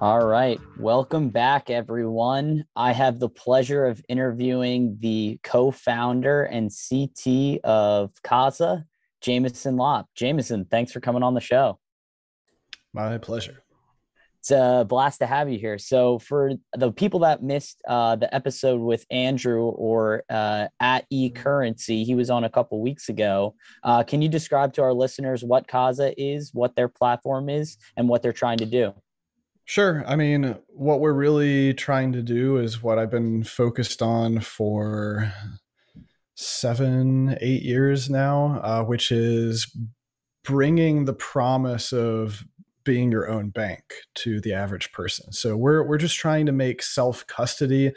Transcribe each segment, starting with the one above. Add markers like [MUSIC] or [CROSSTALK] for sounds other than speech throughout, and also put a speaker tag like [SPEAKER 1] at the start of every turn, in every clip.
[SPEAKER 1] All right. Welcome back, everyone. I have the pleasure of interviewing the co founder and CT of Casa, Jameson Lopp. Jameson, thanks for coming on the show.
[SPEAKER 2] My pleasure.
[SPEAKER 1] It's a blast to have you here. So, for the people that missed uh, the episode with Andrew or uh, at e currency, he was on a couple weeks ago. Uh, can you describe to our listeners what Casa is, what their platform is, and what they're trying to do?
[SPEAKER 2] Sure. I mean, what we're really trying to do is what I've been focused on for seven, eight years now, uh, which is bringing the promise of being your own bank to the average person. So we're we're just trying to make self custody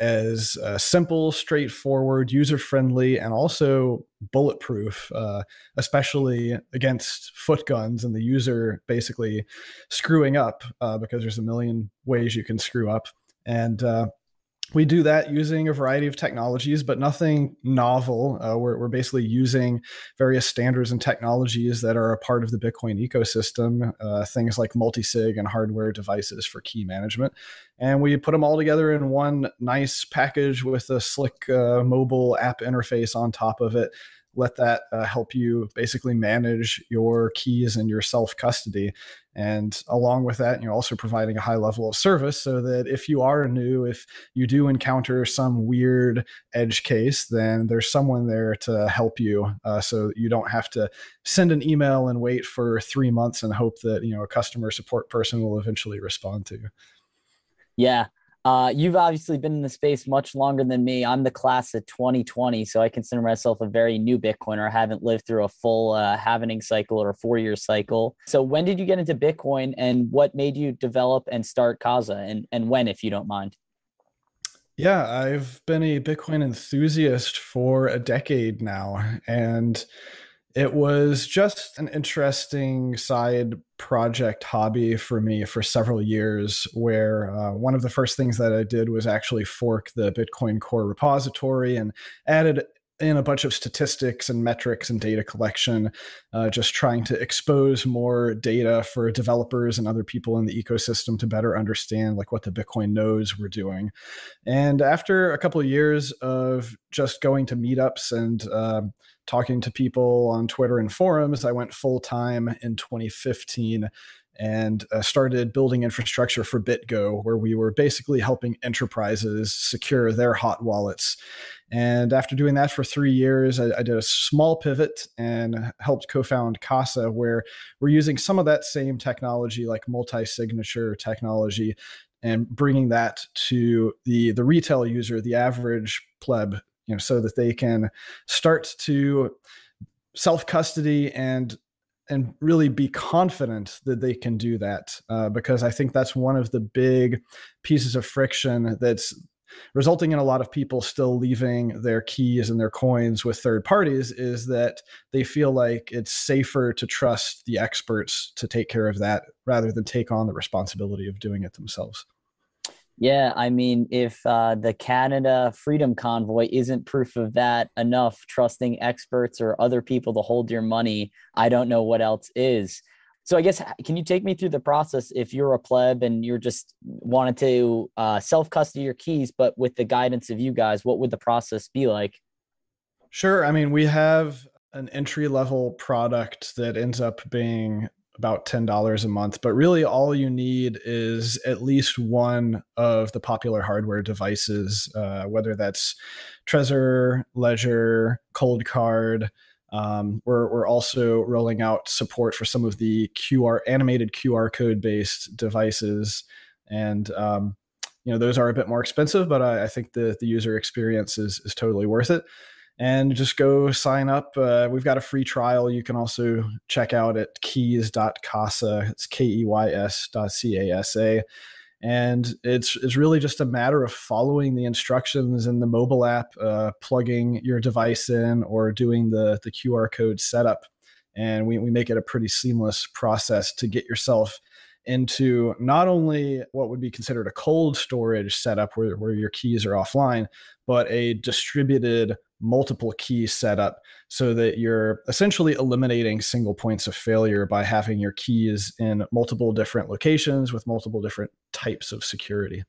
[SPEAKER 2] as uh, simple, straightforward, user friendly, and also bulletproof, uh, especially against foot guns and the user basically screwing up uh, because there's a million ways you can screw up. And uh, we do that using a variety of technologies, but nothing novel. Uh, we're, we're basically using various standards and technologies that are a part of the Bitcoin ecosystem, uh, things like multi-sig and hardware devices for key management. And we put them all together in one nice package with a slick uh, mobile app interface on top of it let that uh, help you basically manage your keys and your self custody. And along with that, you're also providing a high level of service so that if you are new, if you do encounter some weird edge case, then there's someone there to help you uh, so you don't have to send an email and wait for three months and hope that, you know, a customer support person will eventually respond to you.
[SPEAKER 1] Yeah. Uh, you've obviously been in the space much longer than me. I'm the class of 2020, so I consider myself a very new Bitcoiner. I haven't lived through a full uh, halvening cycle or a four year cycle. So, when did you get into Bitcoin and what made you develop and start Casa and, and when, if you don't mind?
[SPEAKER 2] Yeah, I've been a Bitcoin enthusiast for a decade now. And it was just an interesting side project hobby for me for several years where uh, one of the first things that i did was actually fork the bitcoin core repository and added in a bunch of statistics and metrics and data collection, uh, just trying to expose more data for developers and other people in the ecosystem to better understand like what the Bitcoin nodes were doing. And after a couple of years of just going to meetups and uh, talking to people on Twitter and forums, I went full time in 2015 and uh, started building infrastructure for BitGo, where we were basically helping enterprises secure their hot wallets. And after doing that for three years, I, I did a small pivot and helped co found Casa, where we're using some of that same technology, like multi signature technology, and bringing that to the, the retail user, the average pleb, you know, so that they can start to self custody and and really be confident that they can do that uh, because i think that's one of the big pieces of friction that's resulting in a lot of people still leaving their keys and their coins with third parties is that they feel like it's safer to trust the experts to take care of that rather than take on the responsibility of doing it themselves
[SPEAKER 1] yeah, I mean, if uh, the Canada Freedom Convoy isn't proof of that enough, trusting experts or other people to hold your money, I don't know what else is. So I guess can you take me through the process if you're a pleb and you're just wanted to uh, self custody your keys, but with the guidance of you guys, what would the process be like?
[SPEAKER 2] Sure. I mean, we have an entry level product that ends up being about $10 a month. But really, all you need is at least one of the popular hardware devices, uh, whether that's Trezor, Ledger, Coldcard. Um, we're, we're also rolling out support for some of the QR animated QR code based devices. And um, you know those are a bit more expensive, but I, I think the the user experience is is totally worth it and just go sign up. Uh, we've got a free trial you can also check out at keys.casa. It's K E Y S dot C A S A. And it's, it's really just a matter of following the instructions in the mobile app, uh, plugging your device in, or doing the, the QR code setup. And we, we make it a pretty seamless process to get yourself into not only what would be considered a cold storage setup where, where your keys are offline, but a distributed multiple key setup so that you're essentially eliminating single points of failure by having your keys in multiple different locations with multiple different types of security.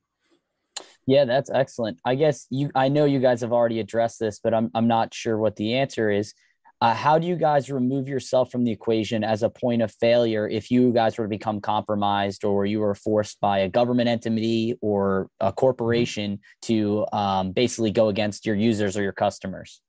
[SPEAKER 1] Yeah, that's excellent. I guess you I know you guys have already addressed this, but I'm I'm not sure what the answer is. Uh, how do you guys remove yourself from the equation as a point of failure if you guys were to become compromised or you were forced by a government entity or a corporation to um, basically go against your users or your customers?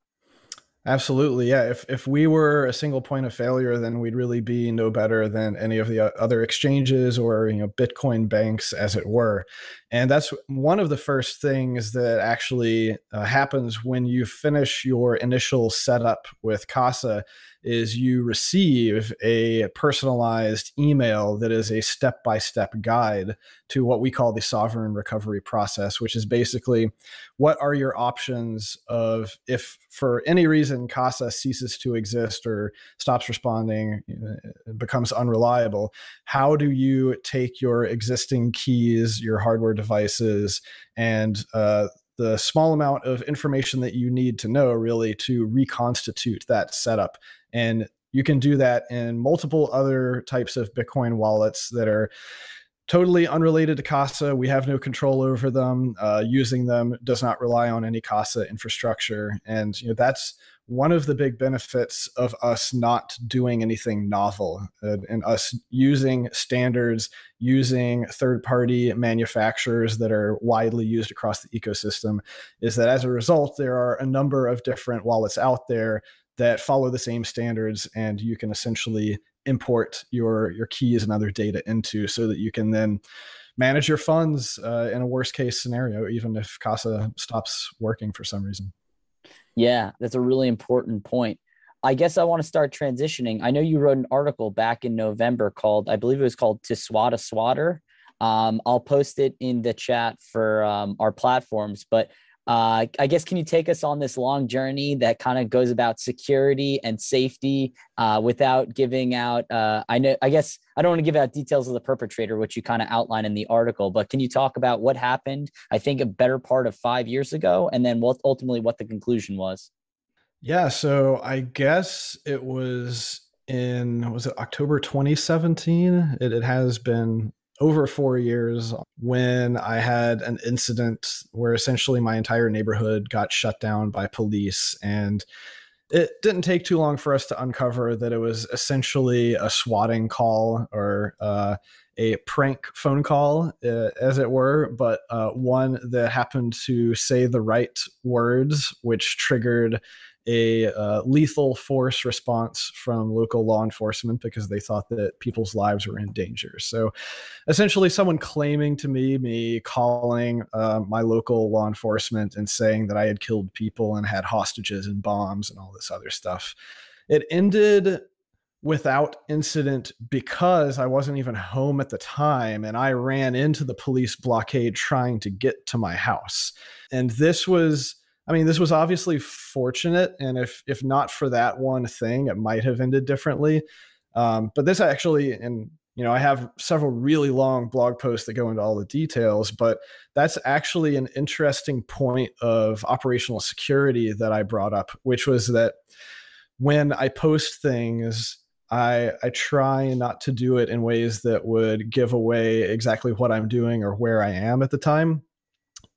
[SPEAKER 2] Absolutely. Yeah. If, if we were a single point of failure, then we'd really be no better than any of the other exchanges or, you know, Bitcoin banks, as it were. And that's one of the first things that actually uh, happens when you finish your initial setup with Casa is you receive a personalized email that is a step-by-step guide to what we call the sovereign recovery process which is basically what are your options of if for any reason casa ceases to exist or stops responding becomes unreliable how do you take your existing keys your hardware devices and uh, the small amount of information that you need to know really to reconstitute that setup. And you can do that in multiple other types of Bitcoin wallets that are totally unrelated to Casa. We have no control over them. Uh, using them does not rely on any Casa infrastructure, and you know that's one of the big benefits of us not doing anything novel uh, and us using standards, using third-party manufacturers that are widely used across the ecosystem, is that as a result, there are a number of different wallets out there that follow the same standards and you can essentially import your your keys and other data into so that you can then manage your funds uh, in a worst case scenario even if casa stops working for some reason.
[SPEAKER 1] Yeah that's a really important point. I guess i want to start transitioning. I know you wrote an article back in november called i believe it was called to swat a swatter. Um, i'll post it in the chat for um, our platforms but uh, I guess can you take us on this long journey that kind of goes about security and safety uh, without giving out? Uh, I know, I guess I don't want to give out details of the perpetrator, which you kind of outline in the article, but can you talk about what happened? I think a better part of five years ago, and then what ultimately what the conclusion was.
[SPEAKER 2] Yeah, so I guess it was in was it October 2017? It, it has been over four years when I had an incident where essentially my entire neighborhood got shut down by police. And it didn't take too long for us to uncover that it was essentially a swatting call or uh, a prank phone call, uh, as it were, but uh, one that happened to say the right words, which triggered a uh, lethal force response from local law enforcement because they thought that people's lives were in danger. So, essentially, someone claiming to me, me calling uh, my local law enforcement and saying that I had killed people and had hostages and bombs and all this other stuff. It ended without incident because I wasn't even home at the time and I ran into the police blockade trying to get to my house. And this was I mean, this was obviously fortunate, and if if not for that one thing, it might have ended differently. Um, but this actually, and you know, I have several really long blog posts that go into all the details, but that's actually an interesting point of operational security that I brought up, which was that when I post things, I I try not to do it in ways that would give away exactly what I'm doing or where I am at the time.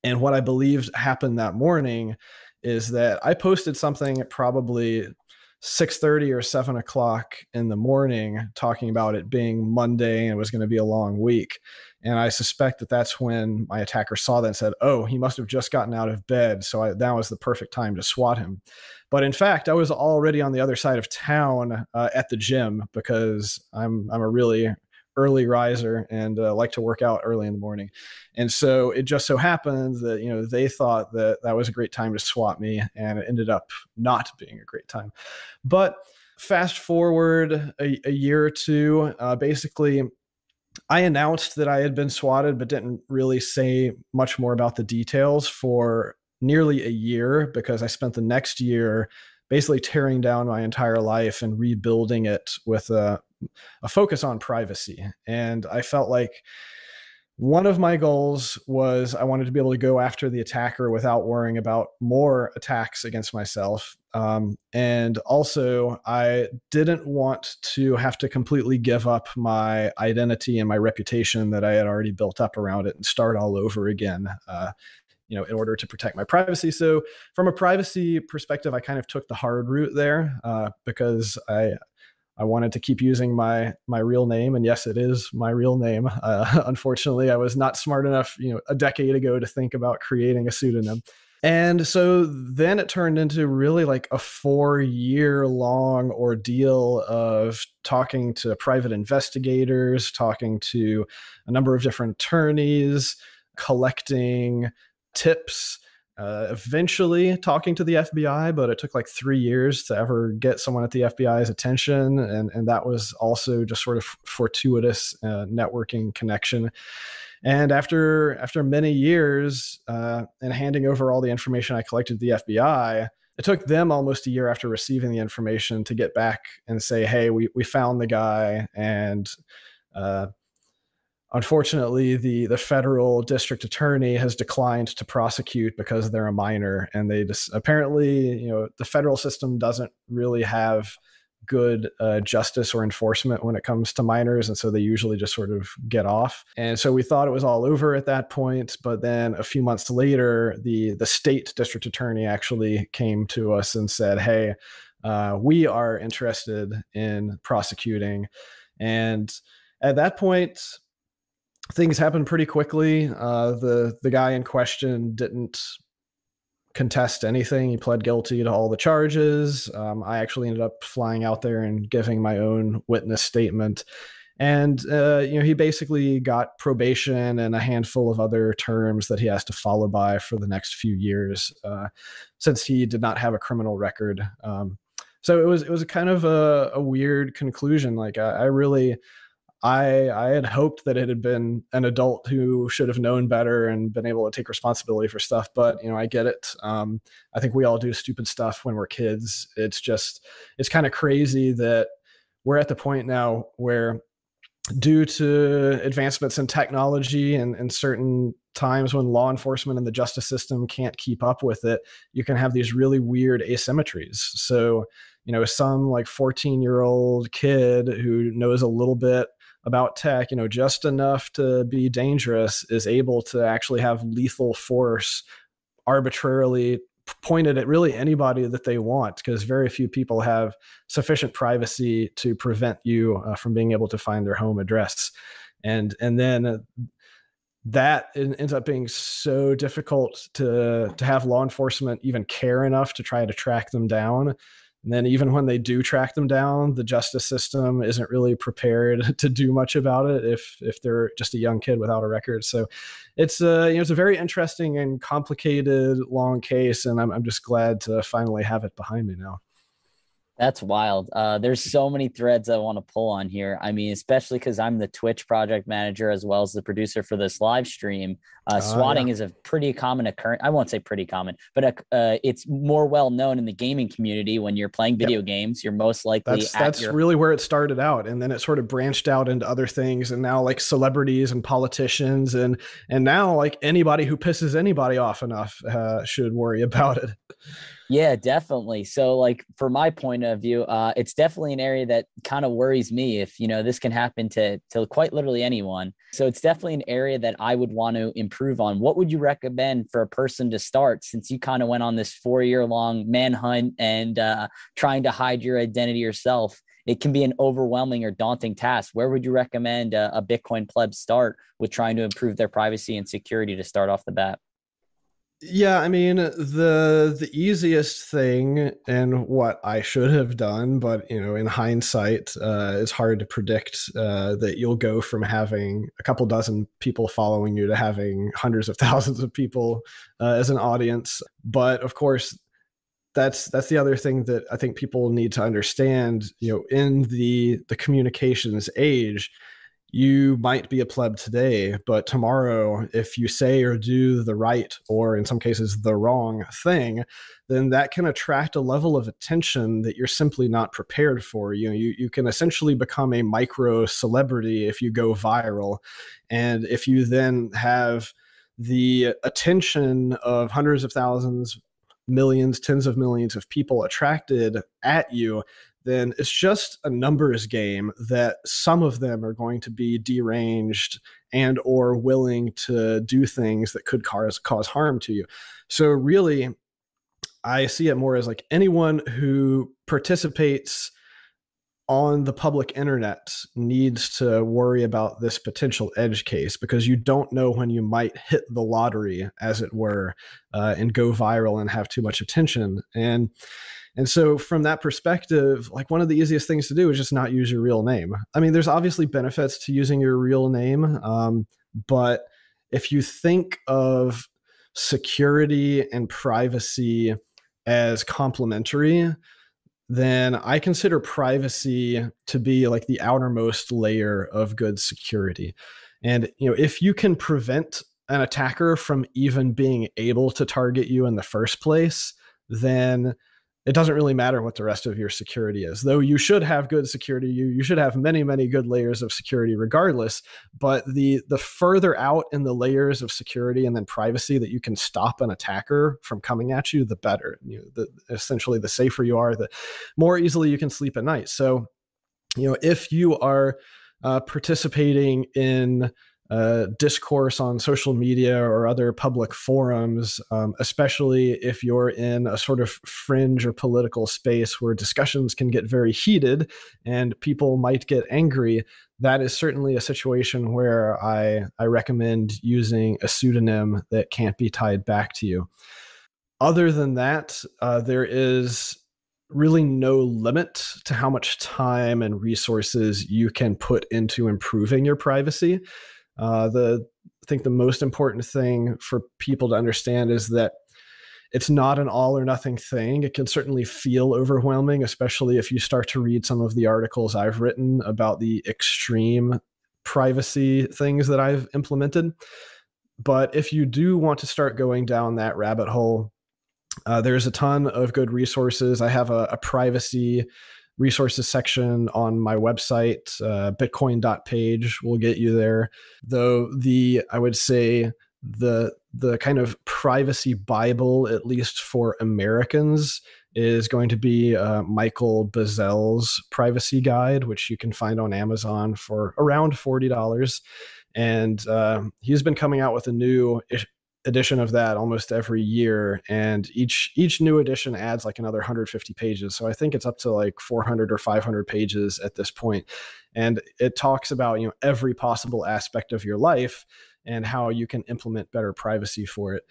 [SPEAKER 2] And what I believed happened that morning is that I posted something at probably 6.30 or 7 o'clock in the morning talking about it being monday and it was going to be a long week. And i suspect that that's when my attacker saw that and said oh he must have just gotten out of bed. So I, that was the perfect time to swat him. But in fact i was already on the other side of town uh, at the gym because i'm i'm a really early riser and uh, like to work out early in the morning. And so it just so happened that, you know, they thought that that was a great time to swat me and it ended up not being a great time. But fast forward a, a year or two, uh, basically, I announced that I had been swatted, but didn't really say much more about the details for nearly a year because I spent the next year basically tearing down my entire life and rebuilding it with a, a focus on privacy. And I felt like one of my goals was I wanted to be able to go after the attacker without worrying about more attacks against myself. Um, and also, I didn't want to have to completely give up my identity and my reputation that I had already built up around it and start all over again. Uh, you know, in order to protect my privacy. So, from a privacy perspective, I kind of took the hard route there uh, because I I wanted to keep using my my real name, and yes, it is my real name. [LAUGHS] Uh, unfortunately, I was not smart enough, you know, a decade ago to think about creating a pseudonym. And so then it turned into really like a four year long ordeal of talking to private investigators, talking to a number of different attorneys, collecting tips uh, eventually talking to the FBI, but it took like three years to ever get someone at the FBI's attention, and and that was also just sort of fortuitous uh, networking connection. And after after many years uh, and handing over all the information I collected to the FBI, it took them almost a year after receiving the information to get back and say, "Hey, we we found the guy," and uh, unfortunately the the federal district attorney has declined to prosecute because they're a minor and they just apparently you know the federal system doesn't really have good uh, justice or enforcement when it comes to minors and so they usually just sort of get off. And so we thought it was all over at that point but then a few months later the the state district attorney actually came to us and said hey uh, we are interested in prosecuting. And at that point things happened pretty quickly. Uh, the the guy in question didn't contest anything. He pled guilty to all the charges. Um, I actually ended up flying out there and giving my own witness statement. And uh, you know, he basically got probation and a handful of other terms that he has to follow by for the next few years, uh, since he did not have a criminal record. Um, so it was it was kind of a, a weird conclusion. Like I, I really I I had hoped that it had been an adult who should have known better and been able to take responsibility for stuff. But you know, I get it. Um, I think we all do stupid stuff when we're kids. It's just it's kind of crazy that we're at the point now where, due to advancements in technology and, and certain times when law enforcement and the justice system can't keep up with it, you can have these really weird asymmetries. So you know, some like 14 year old kid who knows a little bit about tech, you know, just enough to be dangerous is able to actually have lethal force arbitrarily pointed at really anybody that they want because very few people have sufficient privacy to prevent you uh, from being able to find their home address. And and then uh, that ends up being so difficult to to have law enforcement even care enough to try to track them down and then even when they do track them down, the justice system isn't really prepared [LAUGHS] to do much about it if if they're just a young kid without a record. So it's a you know it's a very interesting and complicated long case, and I'm I'm just glad to finally have it behind me now.
[SPEAKER 1] That's wild. Uh, there's so many threads I want to pull on here. I mean, especially because I'm the Twitch project manager as well as the producer for this live stream. Uh, swatting yeah. is a pretty common occurrence. I won't say pretty common, but uh, uh, it's more well known in the gaming community. When you're playing video yep. games, you're most likely.
[SPEAKER 2] That's that's your- really where it started out, and then it sort of branched out into other things, and now like celebrities and politicians, and and now like anybody who pisses anybody off enough uh, should worry [LAUGHS] about it.
[SPEAKER 1] Yeah, definitely. So, like, for my point of view, uh, it's definitely an area that kind of worries me. If you know, this can happen to to quite literally anyone. So, it's definitely an area that I would want to improve on. What would you recommend for a person to start? Since you kind of went on this four year long manhunt and uh, trying to hide your identity yourself, it can be an overwhelming or daunting task. Where would you recommend a, a Bitcoin pleb start with trying to improve their privacy and security to start off the bat?
[SPEAKER 2] Yeah, I mean the the easiest thing and what I should have done, but you know, in hindsight, uh, it's hard to predict uh, that you'll go from having a couple dozen people following you to having hundreds of [LAUGHS] thousands of people uh, as an audience. But of course, that's that's the other thing that I think people need to understand. You know, in the the communications age, you might be a pleb today, but tomorrow, if you say or do the right, or in some cases, the wrong thing, then that can attract a level of attention that you're simply not prepared for. You know, you, you can essentially become a micro celebrity if you go viral. And if you then have the attention of hundreds of thousands, millions, tens of millions of people attracted at you, then it's just a numbers game that some of them are going to be deranged and or willing to do things that could cause cause harm to you. So really I see it more as like anyone who participates on the public internet needs to worry about this potential edge case because you don't know when you might hit the lottery, as it were, uh, and go viral and have too much attention. And and so, from that perspective, like one of the easiest things to do is just not use your real name. I mean, there's obviously benefits to using your real name, um, but if you think of security and privacy as complementary, then I consider privacy to be like the outermost layer of good security. And you know, if you can prevent an attacker from even being able to target you in the first place, then it doesn't really matter what the rest of your security is. Though you should have good security you you should have many many good layers of security regardless. But the the further out in the layers of security and then privacy that you can stop an attacker from coming at you the better. You know, the, essentially the safer you are the more easily you can sleep at night. So you know if you are uh, participating in uh, discourse on social media or other public forums, um, especially if you're in a sort of fringe or political space where discussions can get very heated and people might get angry. That is certainly a situation where I, I recommend using a pseudonym that can't be tied back to you. Other than that, uh, there is really no limit to how much time and resources you can put into improving your privacy. Uh, the I think the most important thing for people to understand is that it's not an all or nothing thing. It can certainly feel overwhelming, especially if you start to read some of the articles I've written about the extreme privacy things that I've implemented. But if you do want to start going down that rabbit hole, uh, there's a ton of good resources. I have a, a privacy resources section on my website, uh, bitcoin.page will get you there. Though the, I would say, the the kind of privacy bible at least for americans is going to be uh, michael Bazzell's privacy guide which you can find on amazon for around $40 and uh, he's been coming out with a new edition of that almost every year and each each new edition adds like another 150 pages. So i think it's up to like 400 or 500 pages at this point. And it talks about you know every possible aspect of your life and how you can implement better privacy for it.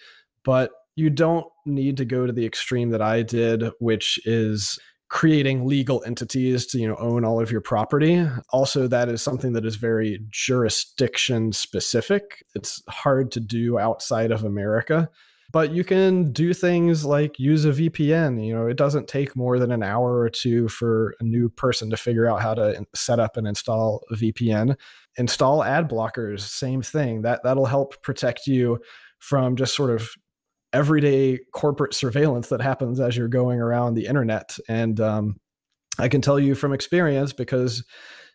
[SPEAKER 2] But you don't need to go to the extreme that i did which is creating legal entities to you know own all of your property. Also that is something that is very jurisdiction specific. It's hard to do outside of america but you can do things like use a vpn you know it doesn't take more than an hour or two for a new person to figure out how to set up and install a vpn install ad blockers same thing. That that'll help protect you from just sort of everyday corporate surveillance that happens as you're going around the internet. And um, I can tell you from experience because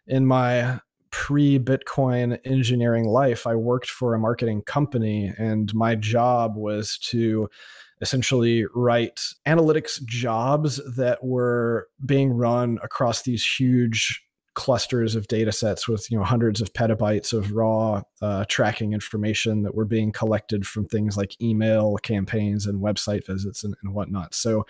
[SPEAKER 2] in my pre Bitcoin engineering life, I worked for a marketing company, and my job was to essentially write analytics jobs that were being run across these huge clusters of data sets with you know hundreds of petabytes of raw uh, tracking information that were being collected from things like email campaigns and website visits and, and whatnot so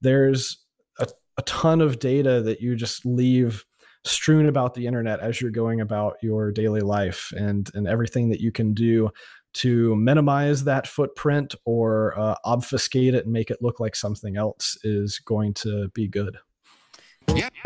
[SPEAKER 2] there's a, a ton of data that you just leave strewn about the internet as you're going about your daily life and and everything that you can do to minimize that footprint or uh, obfuscate it and make it look like something else is going to be good. Yep.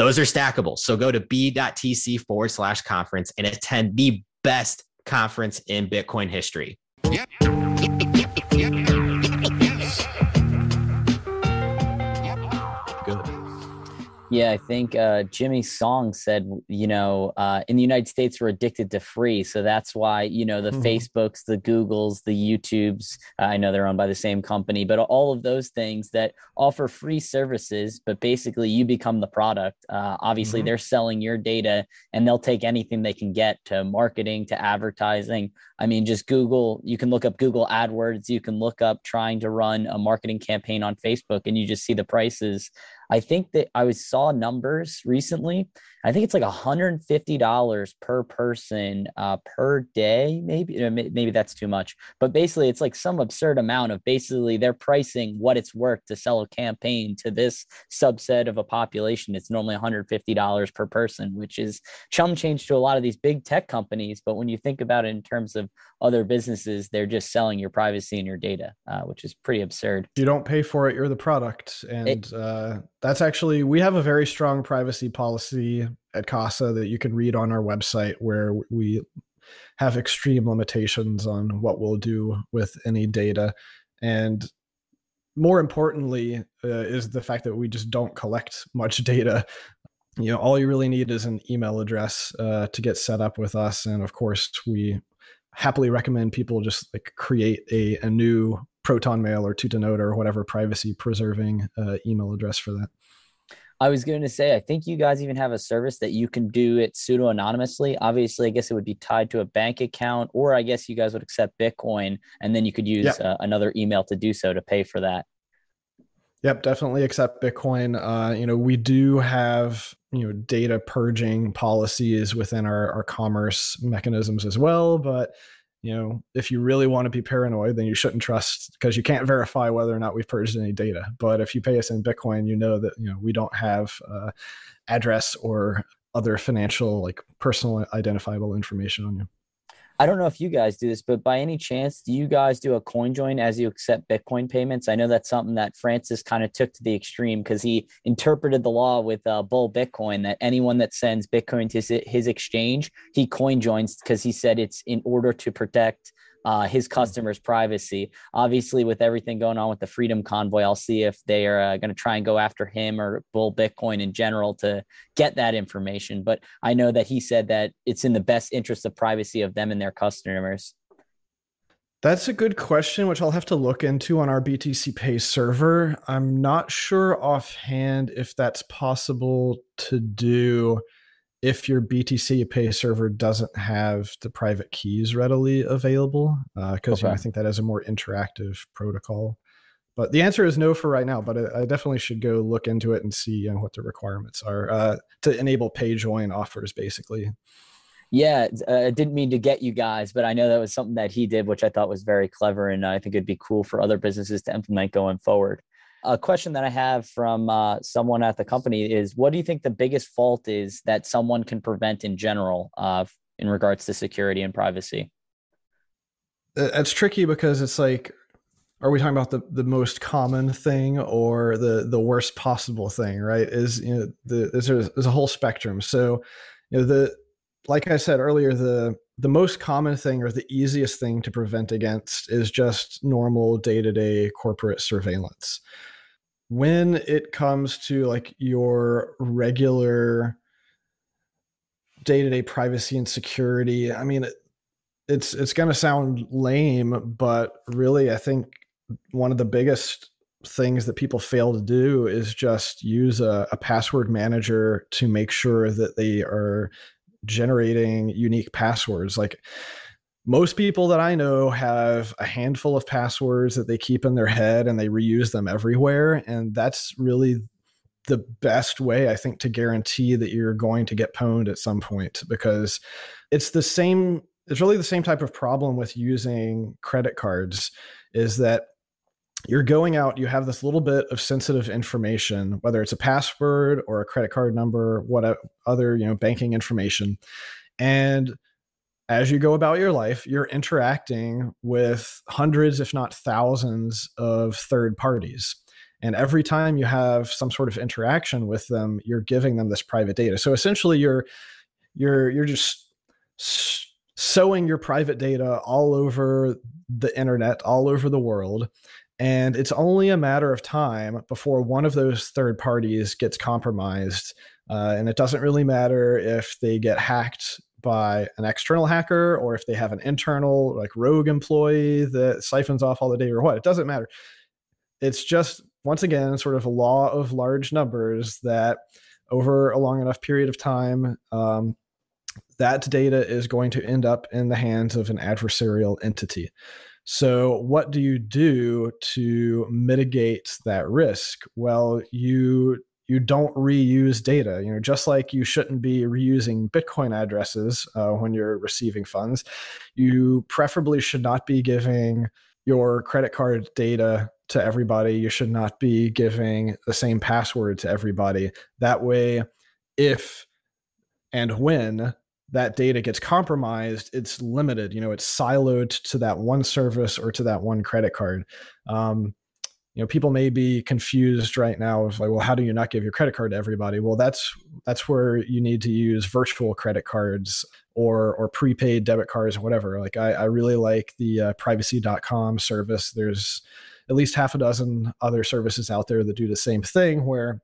[SPEAKER 3] Those are stackable. So go to b.tc forward slash conference and attend the best conference in Bitcoin history. Yep.
[SPEAKER 1] Yeah, I think uh, Jimmy Song said, you know, uh, in the United States, we're addicted to free. So that's why, you know, the mm-hmm. Facebooks, the Googles, the YouTubes, uh, I know they're owned by the same company, but all of those things that offer free services, but basically you become the product. Uh, obviously, mm-hmm. they're selling your data and they'll take anything they can get to marketing, to advertising. I mean, just Google, you can look up Google AdWords, you can look up trying to run a marketing campaign on Facebook, and you just see the prices I think that I was saw numbers recently. I think it's like $150 per person uh, per day. Maybe maybe that's too much, but basically it's like some absurd amount of basically they're pricing what it's worth to sell a campaign to this subset of a population. It's normally $150 per person, which is chum change to a lot of these big tech companies. But when you think about it in terms of other businesses, they're just selling your privacy and your data, uh, which is pretty absurd.
[SPEAKER 2] You don't pay for it; you're the product, and it, uh, that's actually we have a very strong privacy policy at Casa that you can read on our website, where we have extreme limitations on what we'll do with any data, and more importantly uh, is the fact that we just don't collect much [LAUGHS] data. You know all you really need is an email address uh, to get set up with us. And of course we happily recommend people just like create a, a new proton mail or tutanota or whatever privacy preserving uh, email address for that
[SPEAKER 1] I was going to say, I think you guys even have a service that you can do it pseudo anonymously. Obviously, I guess it would be tied to a bank account, or I guess you guys would accept Bitcoin, and then you could use yeah. uh, another email to do so to pay for that.
[SPEAKER 2] Yep, definitely accept Bitcoin. Uh, you know, we do have you know data purging policies within our, our commerce mechanisms as well, but you know, if you really want to be paranoid, then you shouldn't trust because you can't verify whether or not we've purged any data. But if you pay us in Bitcoin, you know that you know we don't have uh, address or other financial like personal identifiable information on you.
[SPEAKER 1] I don't know if you guys do this, but by any chance, do you guys do a coin join as you accept Bitcoin payments? I know that's something that Francis kind of took to the extreme because he interpreted the law with uh, Bull Bitcoin that anyone that sends Bitcoin to his exchange, he coin joins because he said it's in order to protect uh, his hmm. customers' privacy. Obviously, with everything going on with the Freedom Convoy, I'll see if they are uh, going to try and go after him or Bull Bitcoin in general to get that information. But I know that he said that it's in the best interest of privacy of them and their customers.
[SPEAKER 2] That's a good question, which I'll have to look into on our BTC Pay server. I'm not sure offhand if that's possible to do if your BTC Pay server doesn't have the private keys readily available, because uh, okay. you know, I think that is a more interactive protocol. But the answer is no for right now. But I, I definitely should go look into it and see you know, what the requirements are uh, to enable pay join offers, basically.
[SPEAKER 1] Yeah, uh, I didn't mean to get you guys, but I know that was something that he did, which I thought was very clever, and I think it'd be cool for other businesses to implement going forward. A question that I have from uh, someone at the company is what do you think the biggest fault is that someone can prevent in general uh, in regards to security and privacy?
[SPEAKER 2] It's tricky because it's like, are we talking about the, the most common thing or the, the worst possible thing, right? Is, you know, the, there's, there's a whole spectrum. So, you know, the, like I said earlier, the, the most common thing or the easiest thing to prevent against is just normal day to day corporate surveillance when it comes to like your regular day-to-day privacy and security i mean it, it's it's going to sound lame but really i think one of the biggest things that people fail to do is just use a, a password manager to make sure that they are generating unique passwords. Like most people that I know have a handful of passwords that they keep in their head and they reuse them everywhere. And that's really the best way, I think, to guarantee that you're going to get pwned at some point because it's the same, it's really the same type of problem with using credit cards is that you're going out, you have this little bit of sensitive information, whether it's a password or a credit card number, what other, you know, banking information. And as you go about your life, you're interacting with hundreds, if not thousands, of third parties. And every time you have some sort of interaction with them, you're giving them this private data. So essentially, you're you're you're just sowing your private data all over the internet, all over the world, and it's only a matter of time before one of those third parties gets compromised. Uh, and it doesn't really matter if they get hacked by an external hacker or if they have an internal, like rogue employee that siphons off all the data or what. It doesn't matter. It's just, once again, sort of a law of large numbers that over a long enough period of time, um, that data is going to end up in the hands of an adversarial entity. So, what do you do to mitigate that risk? Well, you you don't reuse data. You know, just like you shouldn't be reusing Bitcoin addresses uh, when you're receiving funds, you preferably should not be giving your credit card data to everybody. You should not be giving the same password to everybody. That way, if and when that data gets compromised, it's limited. You know, it's siloed to that one service or to that one credit card. Um, you know, people may be confused right now of like, well, how do you not give your credit card to everybody? Well, that's that's where you need to use virtual credit cards or or prepaid debit cards or whatever. Like, I, I really like the uh, privacy.com service. There's at least half a dozen other services out there that do the same thing where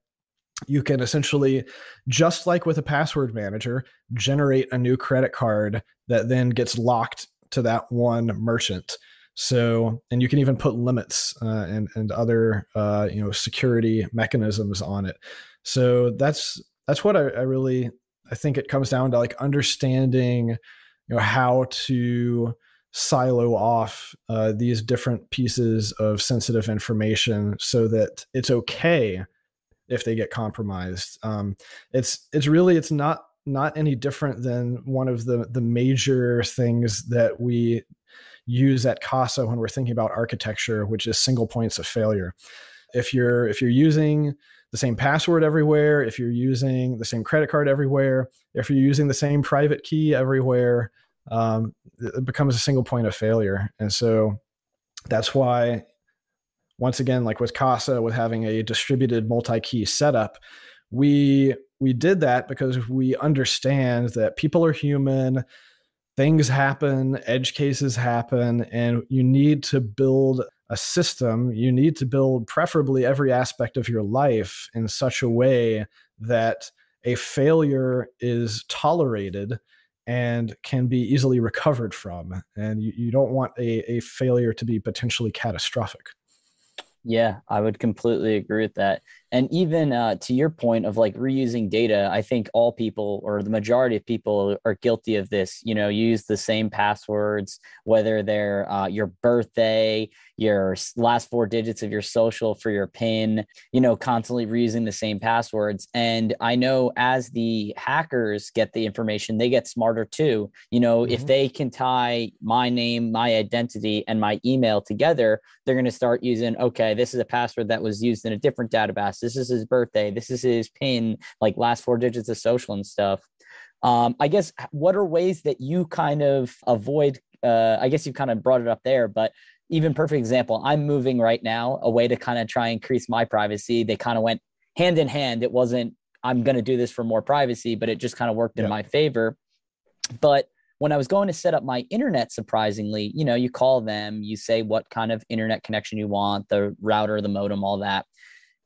[SPEAKER 2] you can essentially, just like with a password manager, generate a new credit card that then gets locked to that one merchant. So, and you can even put limits uh, and and other uh, you know security mechanisms on it. So that's that's what I, I really I think it comes down to like understanding you know how to silo off uh, these different pieces of sensitive information so that it's okay if they get compromised. Um, it's it's really it's not not any different than one of the the major things that we use at Casa when we're thinking about architecture, which is single points of failure. If you're if you're using the same password everywhere, if you're using the same credit card everywhere, if you're using the same private key everywhere, um, it becomes a single point of failure. And so that's why once again, like with Casa, with having a distributed multi-key setup, we we did that because we understand that people are human, things happen, edge cases happen, and you need to build a system. You need to build preferably every aspect of your life in such a way that a failure is tolerated and can be easily recovered from. And you, you don't want a, a failure to be potentially catastrophic.
[SPEAKER 1] Yeah, I would completely agree with that. And even uh, to your point of like reusing data, I think all people or the majority of people are guilty of this. You know, use the same passwords, whether they're uh, your birthday, your last four digits of your social for your PIN, you know, constantly reusing the same passwords. And I know as the hackers get the information, they get smarter too. You know, mm-hmm. if they can tie my name, my identity, and my email together, they're going to start using, okay, this is a password that was used in a different database. This is his birthday. This is his PIN, like last four digits of social and stuff. Um, I guess what are ways that you kind of avoid? Uh, I guess you kind of brought it up there, but even perfect example i'm moving right now a way to kind of try and increase my privacy they kind of went hand in hand it wasn't i'm going to do this for more privacy but it just kind of worked yeah. in my favor but when i was going to set up my internet surprisingly you know you call them you say what kind of internet connection you want the router the modem all that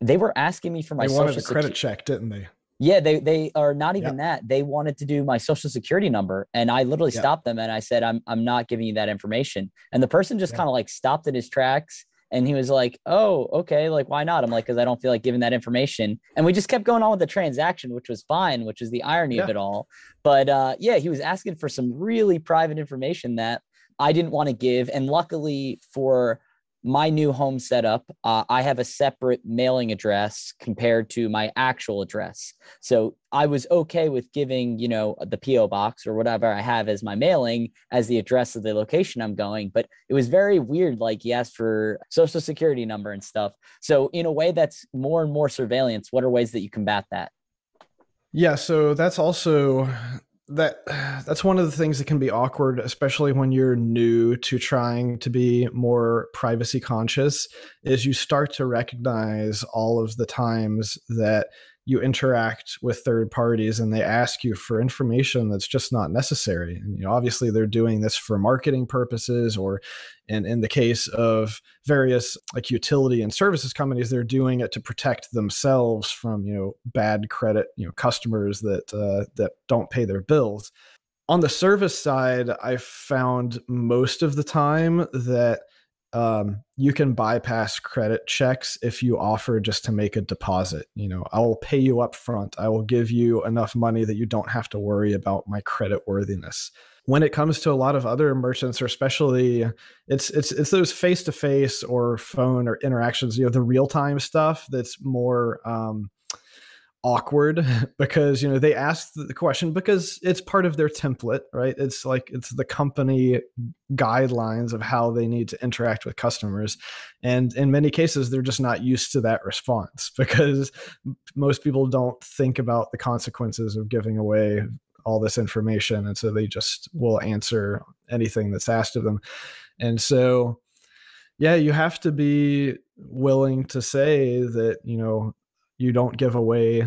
[SPEAKER 1] they were asking me for my
[SPEAKER 2] they wanted a credit check didn't they
[SPEAKER 1] yeah, they they are not even yep. that. They wanted to do my social security number, and I literally yep. stopped them and I said, "I'm I'm not giving you that information." And the person just yep. kind of like stopped in his tracks And he was like, oh, okay, like why not? I'm like, because I don't feel like giving that information. And we just kept going on with the transaction, which was fine, which is the irony yeah. of it all. But uh, yeah, he was asking for some really private information that I didn't want to give. And luckily for my new home setup, uh, I have a separate mailing address compared to my actual address. So I was okay with giving, you know, the PO box or whatever I have as my mailing as the address of the location I'm going. But it was very weird. Like he asked for social security number and stuff. So in a way, that's more and more surveillance. What are ways that you combat that?
[SPEAKER 2] Yeah, so that's also that [SIGHS] that's one of the things that can be awkward especially when you're new to trying to be more privacy conscious is you start to recognize all of the times that you interact with third parties and they ask you for information that's just not necessary. And you know, obviously they're doing this for marketing purposes or in, in the case of various like utility and services companies, they're doing it to protect themselves from, you know, bad credit, you know, customers that uh, that don't pay their bills. On the service side, I found most of the time that um, you can bypass credit checks if you offer just to make a deposit. You know, I will pay you up front. I will give you enough money that you don't have to worry about my credit worthiness. When it comes to a lot of other merchants, or especially it's it's it's those face to face or phone or interactions, you know, the real time stuff that's more um, awkward [LAUGHS] because you know they ask the question because it's part of their template right? It's like it's the company guidelines of how they need to interact with customers. And in many cases they're just not used to that response [LAUGHS] because most people don't think about the consequences of giving away all this information. And so they just will answer anything that's asked of them. And so yeah you have to be willing to say that you know you don't give away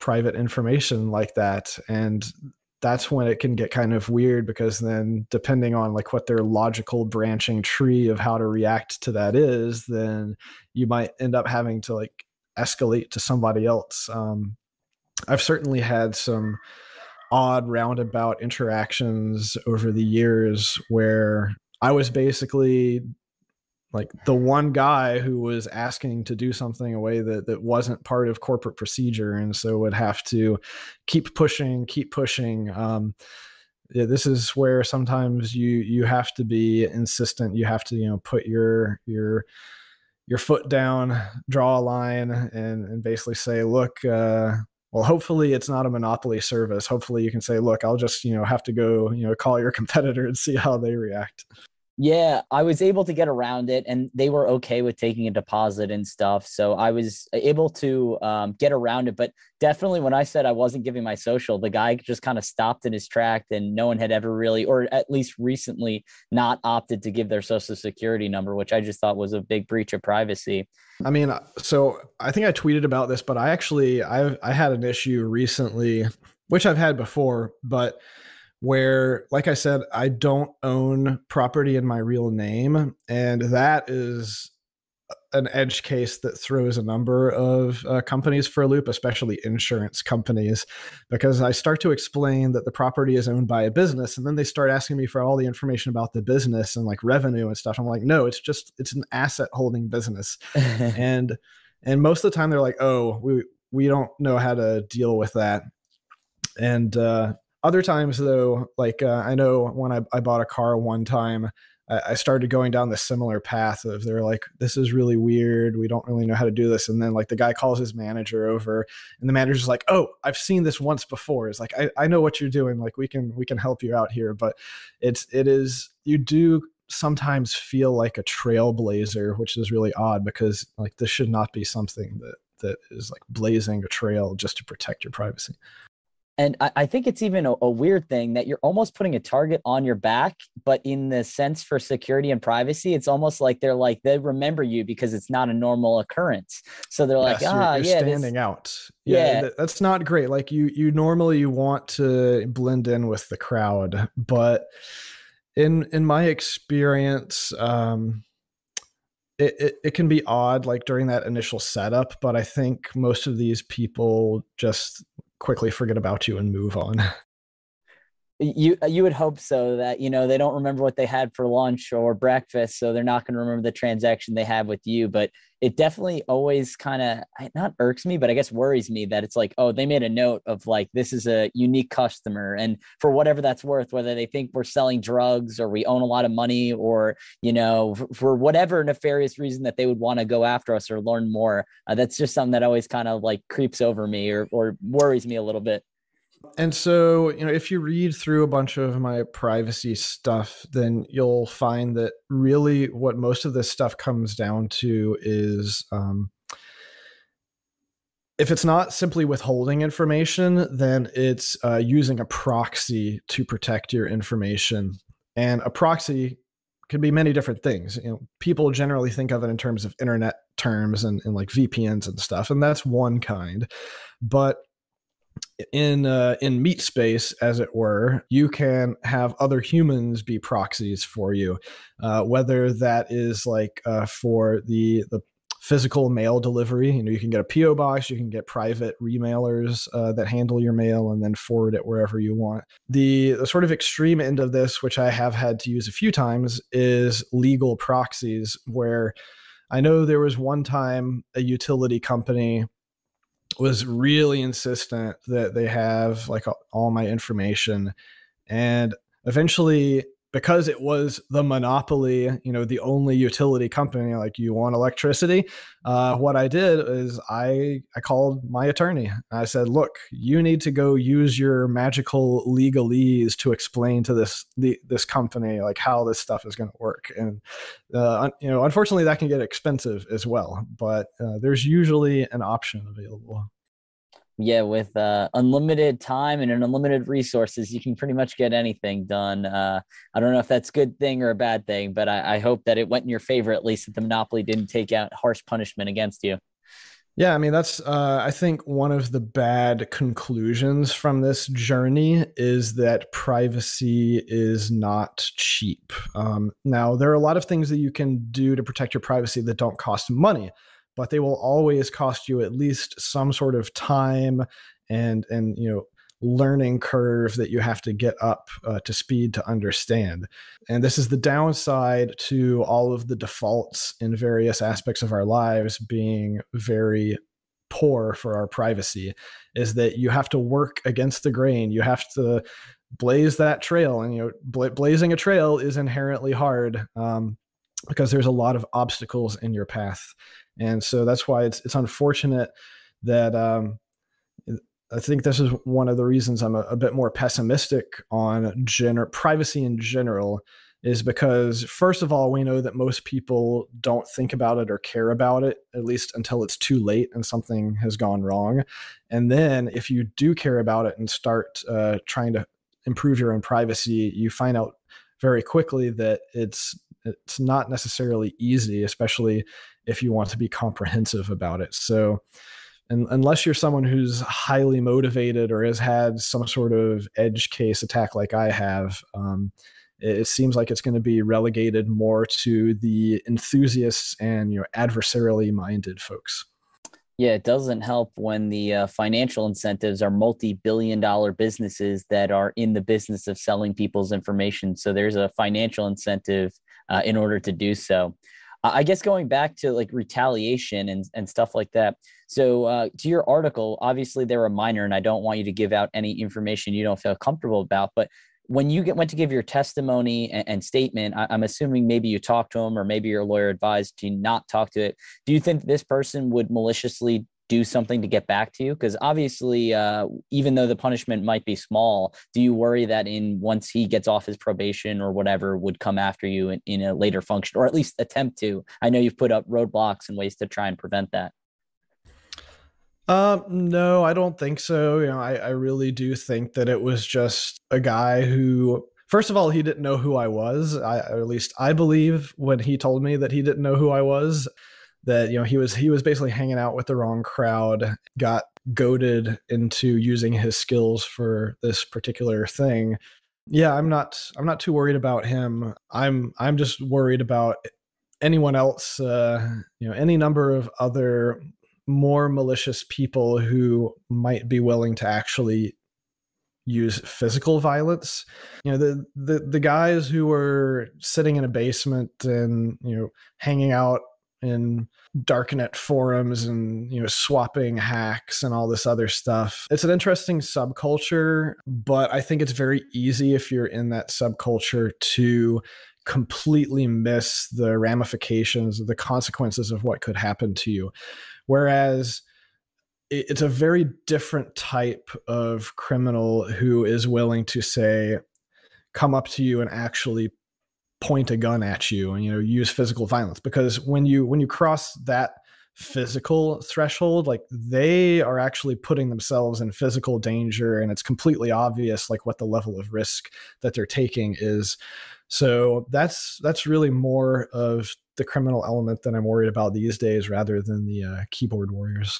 [SPEAKER 2] private information like that. And that's when it can get kind of weird because then depending on like what their logical branching tree of how to react to that is then you might end up having to like escalate to somebody else. Um, i've certainly had some odd roundabout interactions over the years where i was basically like the one guy who was asking to do something a way that that wasn't part of corporate procedure. And so would have to keep pushing keep pushing. Um, yeah, this is where sometimes you you have to be insistent. You have to you know put your your your foot down draw a line and and basically say look uh, well hopefully it's not a monopoly service. Hopefully you can say look i'll just you know have to go you know call your [LAUGHS] competitor and see how they react
[SPEAKER 1] yeah, I was able to get around it and they were okay with taking a deposit and stuff. So I was able to um, get around it. But definitely when I said I wasn't giving my social, the guy just kind of stopped in his track and no one had ever really, or at least recently, not opted to give their social security number, which I just thought was a big breach of privacy.
[SPEAKER 2] I mean, uh, so I think I tweeted about this, but I actually, I, I had an issue recently, which I've had before, but where like i said i don't own property in my real name and that is an edge case that throws a number of uh, companies for a loop especially insurance companies because i start to explain that the property is owned by a business and then they start asking me for all the information about the business and like revenue and stuff. I'm like no it's just it's an asset holding business. [LAUGHS] And and most of the time they're like oh we we don't know how to deal with that. And uh, other times, though, like uh, I know when I, I bought a car one time, I, started going down the similar path of they're like, this is really weird. We don't really know how to do this. And then like the guy calls his manager over, and the manager's like, oh, I've seen this once before. It's like I, I know what you're doing. Like we can we can help you out here. But it's it is you do sometimes feel like a trailblazer, which is really odd because like this should not be something that that is like blazing a trail just to protect your privacy.
[SPEAKER 1] And I, I think it's even a, a, weird thing that you're almost putting a target on your back, but in the sense for security and privacy, it's almost like they're like they remember you because it's not a normal occurrence. So they're yes, like, ah,
[SPEAKER 2] you're,
[SPEAKER 1] you're
[SPEAKER 2] yeah, standing this, out. Yeah, yeah, that's not great. Like you, you normally you want to blend in with the crowd, but in in my experience, um, it, it, it, can be odd like during that initial setup but i think most of these people just quickly forget about you and move on. [LAUGHS]
[SPEAKER 1] you you would hope so that you know they don't remember what they had for lunch or breakfast so they're not going to remember the transaction they had with you but it definitely always kind of not irks me but i guess worries me that it's like oh they made a note of like this is a unique customer and for whatever that's worth whether they think we're selling drugs or we own a lot of money or you know for whatever nefarious reason that they would want to go after us or learn more uh, that's just something that always kind of like creeps over me or, or worries me a little bit
[SPEAKER 2] and so, you know, if you read through a bunch of my privacy stuff, then you'll find that really what most of this stuff comes down to is um, if it's not simply withholding information, then it's uh, using a proxy to protect your information. And a proxy can be many different things. You know, people generally think of it in terms of internet terms and, and like VPNs and stuff, and that's one kind. But in uh, in meat space, as it were, you can have other humans be proxies for you, uh, whether that is like uh, for the the physical mail delivery. You know, you can get a PO box, you can get private remailers uh, that handle your mail and then forward it wherever you want. The, the sort of extreme end of this, which I have had to use a few times, is legal proxies, where I know there was one time a utility company was really insistent that they have like all my information. And eventually because it was the monopoly you know the only utility company like you want electricity uh, what i did is i i called my attorney. I said look you need to go use your magical legalese to explain to this this company like how this stuff is going to work. And uh, you know unfortunately that can get expensive as well but uh, there's usually an option available
[SPEAKER 1] yeah, with uh, unlimited time and an unlimited resources, you can pretty much get anything done. Uh, I don't know if that's a good thing or a bad thing, but I, I hope that it went in your favor at least that the monopoly didn't take out harsh punishment against you.
[SPEAKER 2] Yeah, I mean that's uh, I think one of the bad conclusions from this journey is that privacy is not cheap. Um, now there are a lot of things that you can do to protect your privacy that don't cost money but they will always cost you at least some sort of time and and you know learning curve that you have to get up uh, to speed to understand. And this is the downside to all of the defaults in various aspects of our lives being very poor for our privacy is that you have to work against the grain. You have to blaze that trail and you know bla- blazing a trail is inherently hard um, because there's a lot of obstacles in your path and so that's why it's it's unfortunate that um, I think this is one of the reasons I'm a, a bit more pessimistic on gener- privacy in general is because first of all we know that most people don't think about it or care about it at least until it's too late and something has gone wrong. And then if you do care about it and start uh, trying to improve your own privacy you find out very quickly that it's it's not necessarily easy especially if you want to be comprehensive about it. So, and unless you're someone who's highly motivated or has had some sort of edge case attack like I have, um, it seems like it's going to be relegated more to the enthusiasts and you know adversarially minded folks.
[SPEAKER 1] Yeah, it doesn't help when the uh, financial incentives are multi-billion dollar businesses that are in the business of selling people's information. So there's a financial incentive uh, in order to do so. I guess going back to like retaliation and, and stuff like that. So, uh, to your article, obviously they're a minor, and I don't want you to give out any information you don't feel comfortable about. But when you get, went to give your testimony and, and statement, I, am assuming maybe you talked to them, or maybe your lawyer advised to not talk to it. Do you think this person would maliciously do something to get back to you? Because obviously, uh, even though the punishment might be small, do you worry that in once he gets off his probation or whatever, would come after you in, in a later function, or at least attempt to? I know you've put up roadblocks and ways to try and prevent that.
[SPEAKER 2] Um, no, I don't think so. You know, I, I really do think that it was just a guy who first of all, he didn't know who I was. I, at least I believe when he told me that he didn't know who I was that you know he was he was basically hanging out with the wrong crowd got goaded into using his skills for this particular thing yeah i'm not i'm not too worried about him i'm i'm just worried about anyone else uh you know any number of other more malicious people who might be willing to actually use physical violence. You know, the the the guys who were sitting in a basement and you know hanging out in darknet forums and you know swapping hacks and all this other stuff. It's an interesting subculture, but I think it's very easy if you're in that subculture to completely miss the ramifications, of the consequences of what could happen to you. Whereas it's a very different type of criminal who is willing to say, come up to you and actually point a gun at you and you know use physical violence because when you when you cross that physical threshold like they are actually putting themselves in physical danger and it's completely obvious like what the level of risk that they're taking is. So that's that's really more of the criminal element that i'm worried about these days rather than the uh, keyboard warriors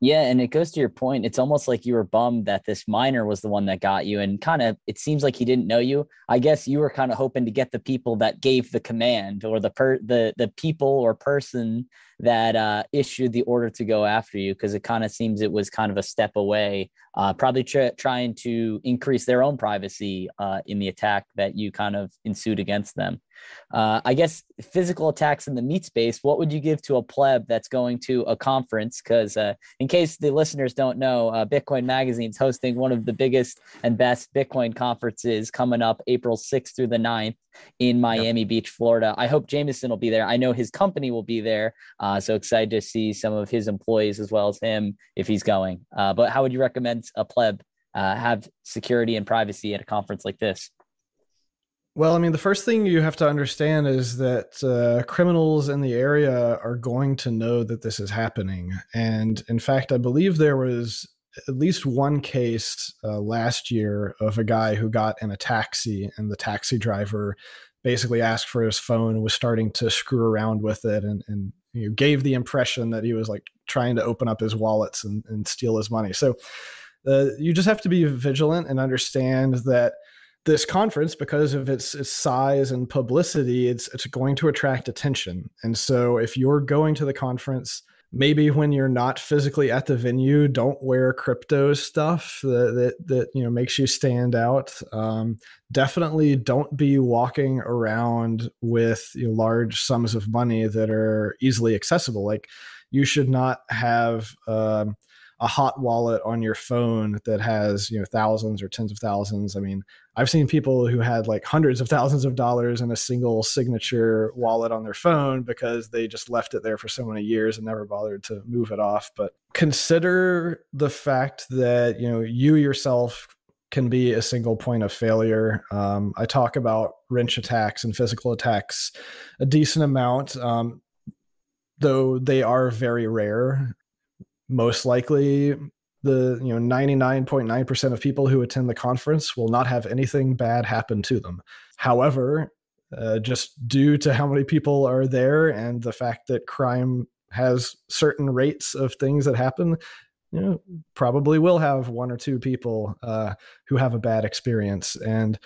[SPEAKER 1] yeah, and it goes to your point. It's almost like you were bummed that this minor was the one that got you, and kind of it seems like he didn't know you. I guess you were kind of hoping to get the people that gave the command, or the per the the people or person that uh, issued the order to go after you, because it kind of seems it was kind of a step away, uh, probably tra- trying to increase their own privacy uh, in the attack that you kind of ensued against them. Uh, I guess physical attacks in the meat space. What would you give to a pleb that's going to a conference? Because uh, in case the listeners don't know, uh, Bitcoin Magazine is hosting one of the biggest and best Bitcoin conferences coming up April 6th through the 9th in Miami yep. Beach, Florida. I hope Jameson will be there. I know his company will be there. Uh, so excited to see some of his employees as well as him if he's going. Uh, but how would you recommend a pleb uh, have security and privacy at a conference like this?
[SPEAKER 2] Well, I mean, the first thing you have to understand is that uh, criminals in the area are going to know that this is happening. And in fact, I believe there was at least one case uh, last year of a guy who got in a taxi and the taxi driver basically asked for his phone was starting to screw around with it and, and you know, gave the impression that he was like trying to open up his wallets and, and steal his money. So uh, you just have to be vigilant and understand that this conference because of its, its size and publicity it's it's going to attract attention and so if you're going to the conference maybe when you're not physically at the venue don't wear crypto stuff that that, that you know makes you stand out. Um, definitely don't be walking around with you know, large sums of money that are easily accessible. Like you should not have um, a hot wallet on your phone that has you know thousands or tens of thousands. I mean i've seen people who had like hundreds of thousands of dollars in a single signature wallet on their phone because they just left it there for so many years and never bothered to move it off. But consider the fact that you know you yourself can be a single point of failure. Um, I talk about wrench attacks and physical attacks a decent amount, um, though they are very rare most likely the you know 99.9% of people who attend the conference will not have anything bad happen to them. However uh, just due to how many people are there and the fact that crime has certain rates of things that happen you know probably will have one or two people uh, who have a bad experience. And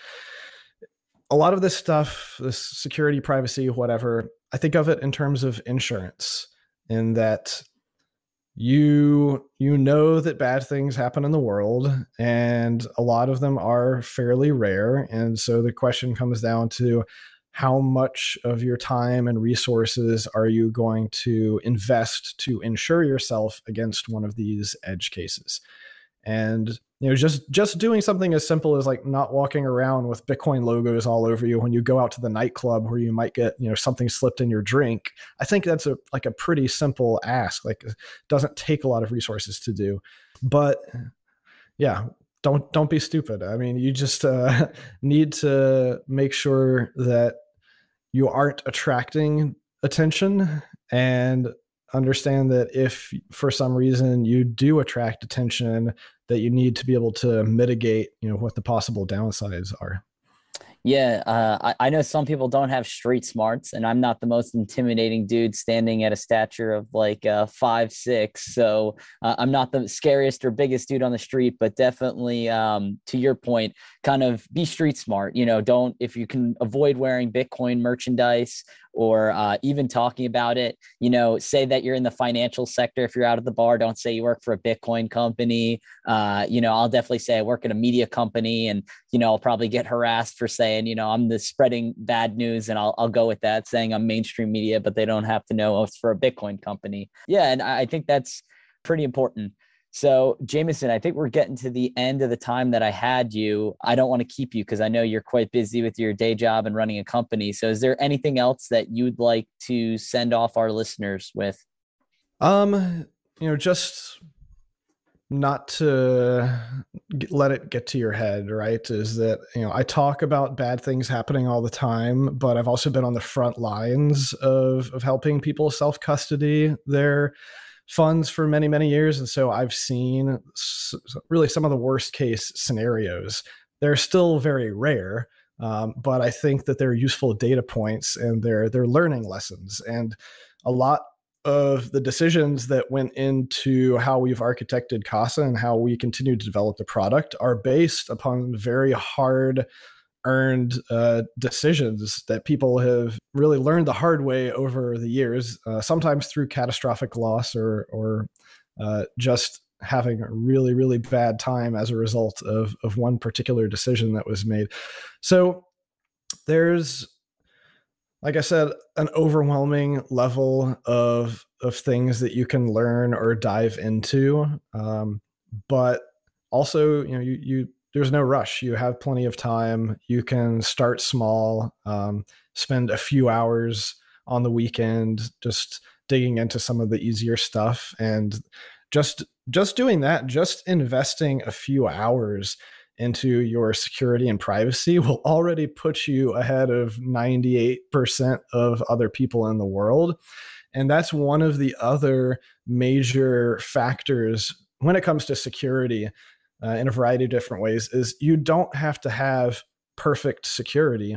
[SPEAKER 2] a lot of this stuff this security privacy whatever i think of it in terms of insurance in that you you know that bad things happen in the world and a lot of them are fairly rare. And so the question comes down to how much of your time and resources are you going to invest to insure yourself against one of these edge cases? And you know just just doing something as simple as like not walking around with bitcoin logos all over you when you go out to the nightclub where you might get you know something slipped in your drink i think that's a like a pretty simple ask like doesn't take a lot of resources to do. But yeah don't don't be stupid. I mean you just uh, [LAUGHS] need to make sure that you aren't attracting attention and understand that if for some reason you do attract attention that you need to be able to mitigate you know what the possible downsides are
[SPEAKER 1] Yeah, uh, I, I, know some people don't have street smarts, and I'm not the most intimidating dude standing at a stature of like uh, five six. So uh, I'm not the scariest or biggest dude on the street, but definitely, um, to your point, kind of be street smart. You know, don't if you can avoid wearing Bitcoin merchandise or uh, even talking about it. You know, say that you're in the financial sector. If you're out at the bar, don't say you work for a Bitcoin company. Uh, you know, I'll definitely say I work at a media company, and you know, I'll probably get harassed for saying, you know, I'm the spreading bad news, and I'll I'll go with that, saying I'm mainstream media, but they don't have to know it's for a Bitcoin company. Yeah, and I think that's pretty important. So, Jameson, I think we're getting to the end of the time that I had you. I don't want to keep you because I know you're quite busy with your day job and running a company. So, is there anything else that you'd like to send off our listeners with?
[SPEAKER 2] Um, you know, just not to let it get to your head, right? Is that, you know, I talk about bad things happening all the time, but I've also been on the front lines of of helping people self-custody their funds for many many years and so i've seen really some of the worst case scenarios. They're still very rare um, but i think that they're useful data points and they're they're learning lessons and a lot of the decisions that went into how we've architected casa and how we continue to develop the product are based upon very hard earned uh, decisions that people have really learned the hard way over the years, uh, sometimes through catastrophic loss or or uh, just having a really really bad time as a result of of one particular decision that was made. So there's like I said, an overwhelming level of of things that you can learn or dive into, um, but also you know you you there's no rush. You have plenty of time. You can start small, um, spend a few hours on the weekend just digging into some of the easier stuff and just just doing that just investing a few hours into your security and privacy [LAUGHS] will already put you ahead of 98% of other people in the world and that's one of the other major factors when it comes to security uh, in a variety of different ways is you don't have to have perfect security.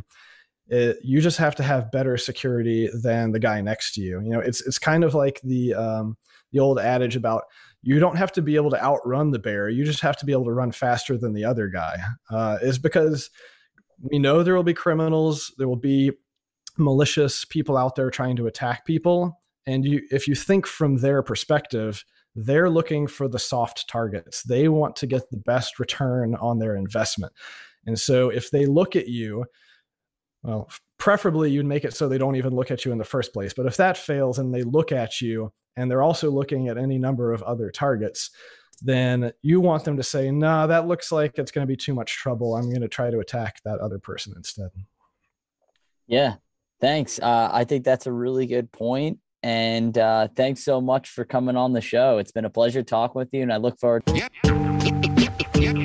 [SPEAKER 2] It, you just have to have better security than the guy next to you. You know, it's it's kind of like the um, the old adage about you don't have to be able to outrun the bear. You just have to be able to run faster than the other guy. Uh, is because we know there will be criminals, there will be malicious people out there trying to attack people, and you if you think from their perspective, they're looking for the soft targets. They want to get the best return on their investment. And so if they look at you, well, preferably you'd make it so they don't even look at you in the first place. But if that fails and they look at you and they're also looking at any number of other targets, then you want them to say, no, nah, that looks like it's going to be too much trouble. I'm going to try to attack that other person instead.
[SPEAKER 1] Yeah, thanks. Uh, I think that's a really good point. And uh, thanks so much for coming on the show. It's been a pleasure talking with you, and I look forward. To-